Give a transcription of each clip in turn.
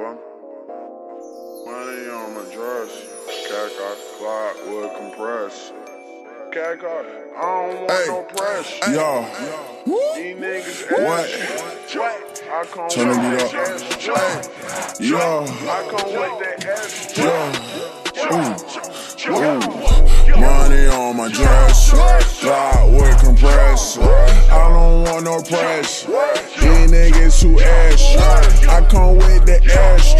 bum. Money on my dress. Got clock compress. Got, I don't want Hey. no press. Yo, These niggas What? ass. What? I come Turn that up. ass. What? yo, I come with that ass. yo. Ooh, ooh. Money on my dress. Clock with compressor. I don't want no press. Niggas too ash. I come with the ash.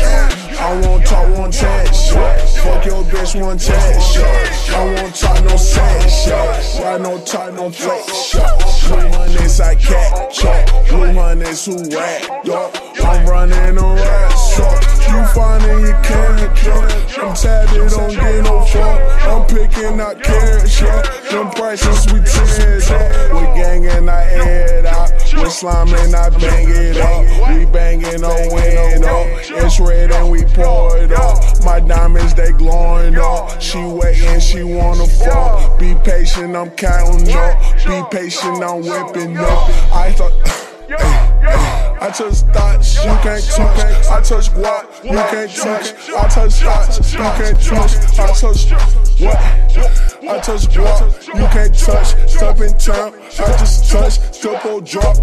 I won't talk, won't text. Fuck your bitch, one text. I won't talk, no sex. Why no talk, no flex. Blue hundreds, I catch. Blue hundreds who rap. Dog. I'm running a rap. So you finding your character. I'm tatted, don't get no fuck. I'm picking out carrots. Them prices we tear We slimin', I bang it up. We bangin' on win up. It's red and we pour it up. My diamonds, they glowing up. She waiting, she wanna fuck. Be patient, I'm counting up. Be patient, I'm whipping up. I thought. I touch thoughts, you can't touch. I touch guap, you can't touch. I touch thoughts, you can't touch. I touch what? I touch guap, you can't touch. Step in time, I just touch. Still pull drop,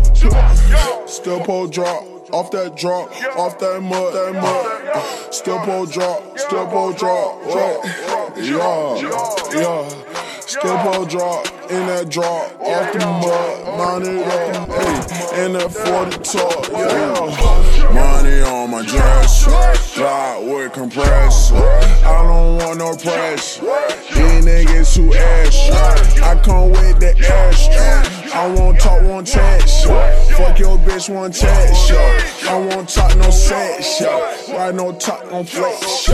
still pull drop. Off that drop, off that mud, that mud. Still pull drop, still pull drop. Yeah, yeah. Pull drop in that drop, off the mud, mounted up, hey, in that 40 top, yeah. Money on my dress, fly with compressor. I don't want no press. These niggas too ash. I come with the ash. I won't talk, won't text. Fuck your bitch, one text. I won't talk, no sex. Why no talk, no flex.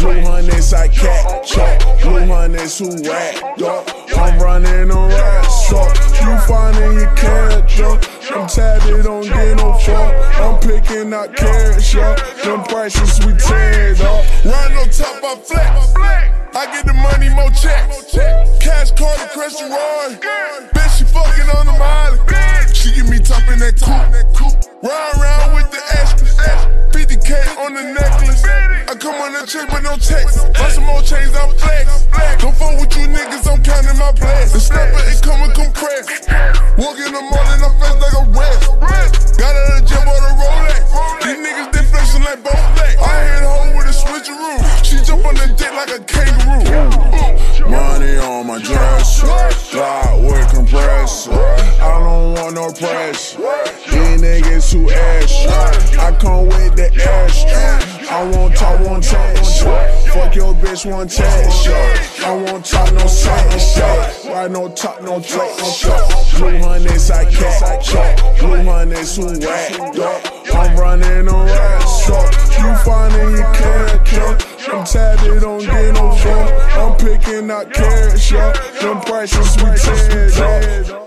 Blue hundreds, I catch. Hundreds who rap. Dog. I'm running a rap. So you finding your character. I'm tatted, don't get no fuck. I'm picking out cash yeah. Them prices we tear it up. Run on top, I flex. I get the money, more checks. Cash card to Christian Roy. Bitch, she fucking on the molly. With no text. Buy some more chains, I'm flex. Don't fuck with you niggas, I'm counting my bless. The snapper is coming compressed. Walking the morning, I'm fresh like a rest. Got out of the gym on a Rolex. These niggas, they flexing like both legs. I hit home with a switcheroo. She jump on the dick like a kangaroo. Uh. Money on my dress, fly with compressor. I don't want no press. These niggas too ash. I come with the ash. I won't your bitch, one text. I won't talk, no sex. Why no talk, no flex. Blue hundreds, I catch. Blue hundreds who rap. Dog. I'm running a rap. So you finding your character. I'm tatted, don't get no fuck. I'm picking out carrots, yeah. Them prices we tear.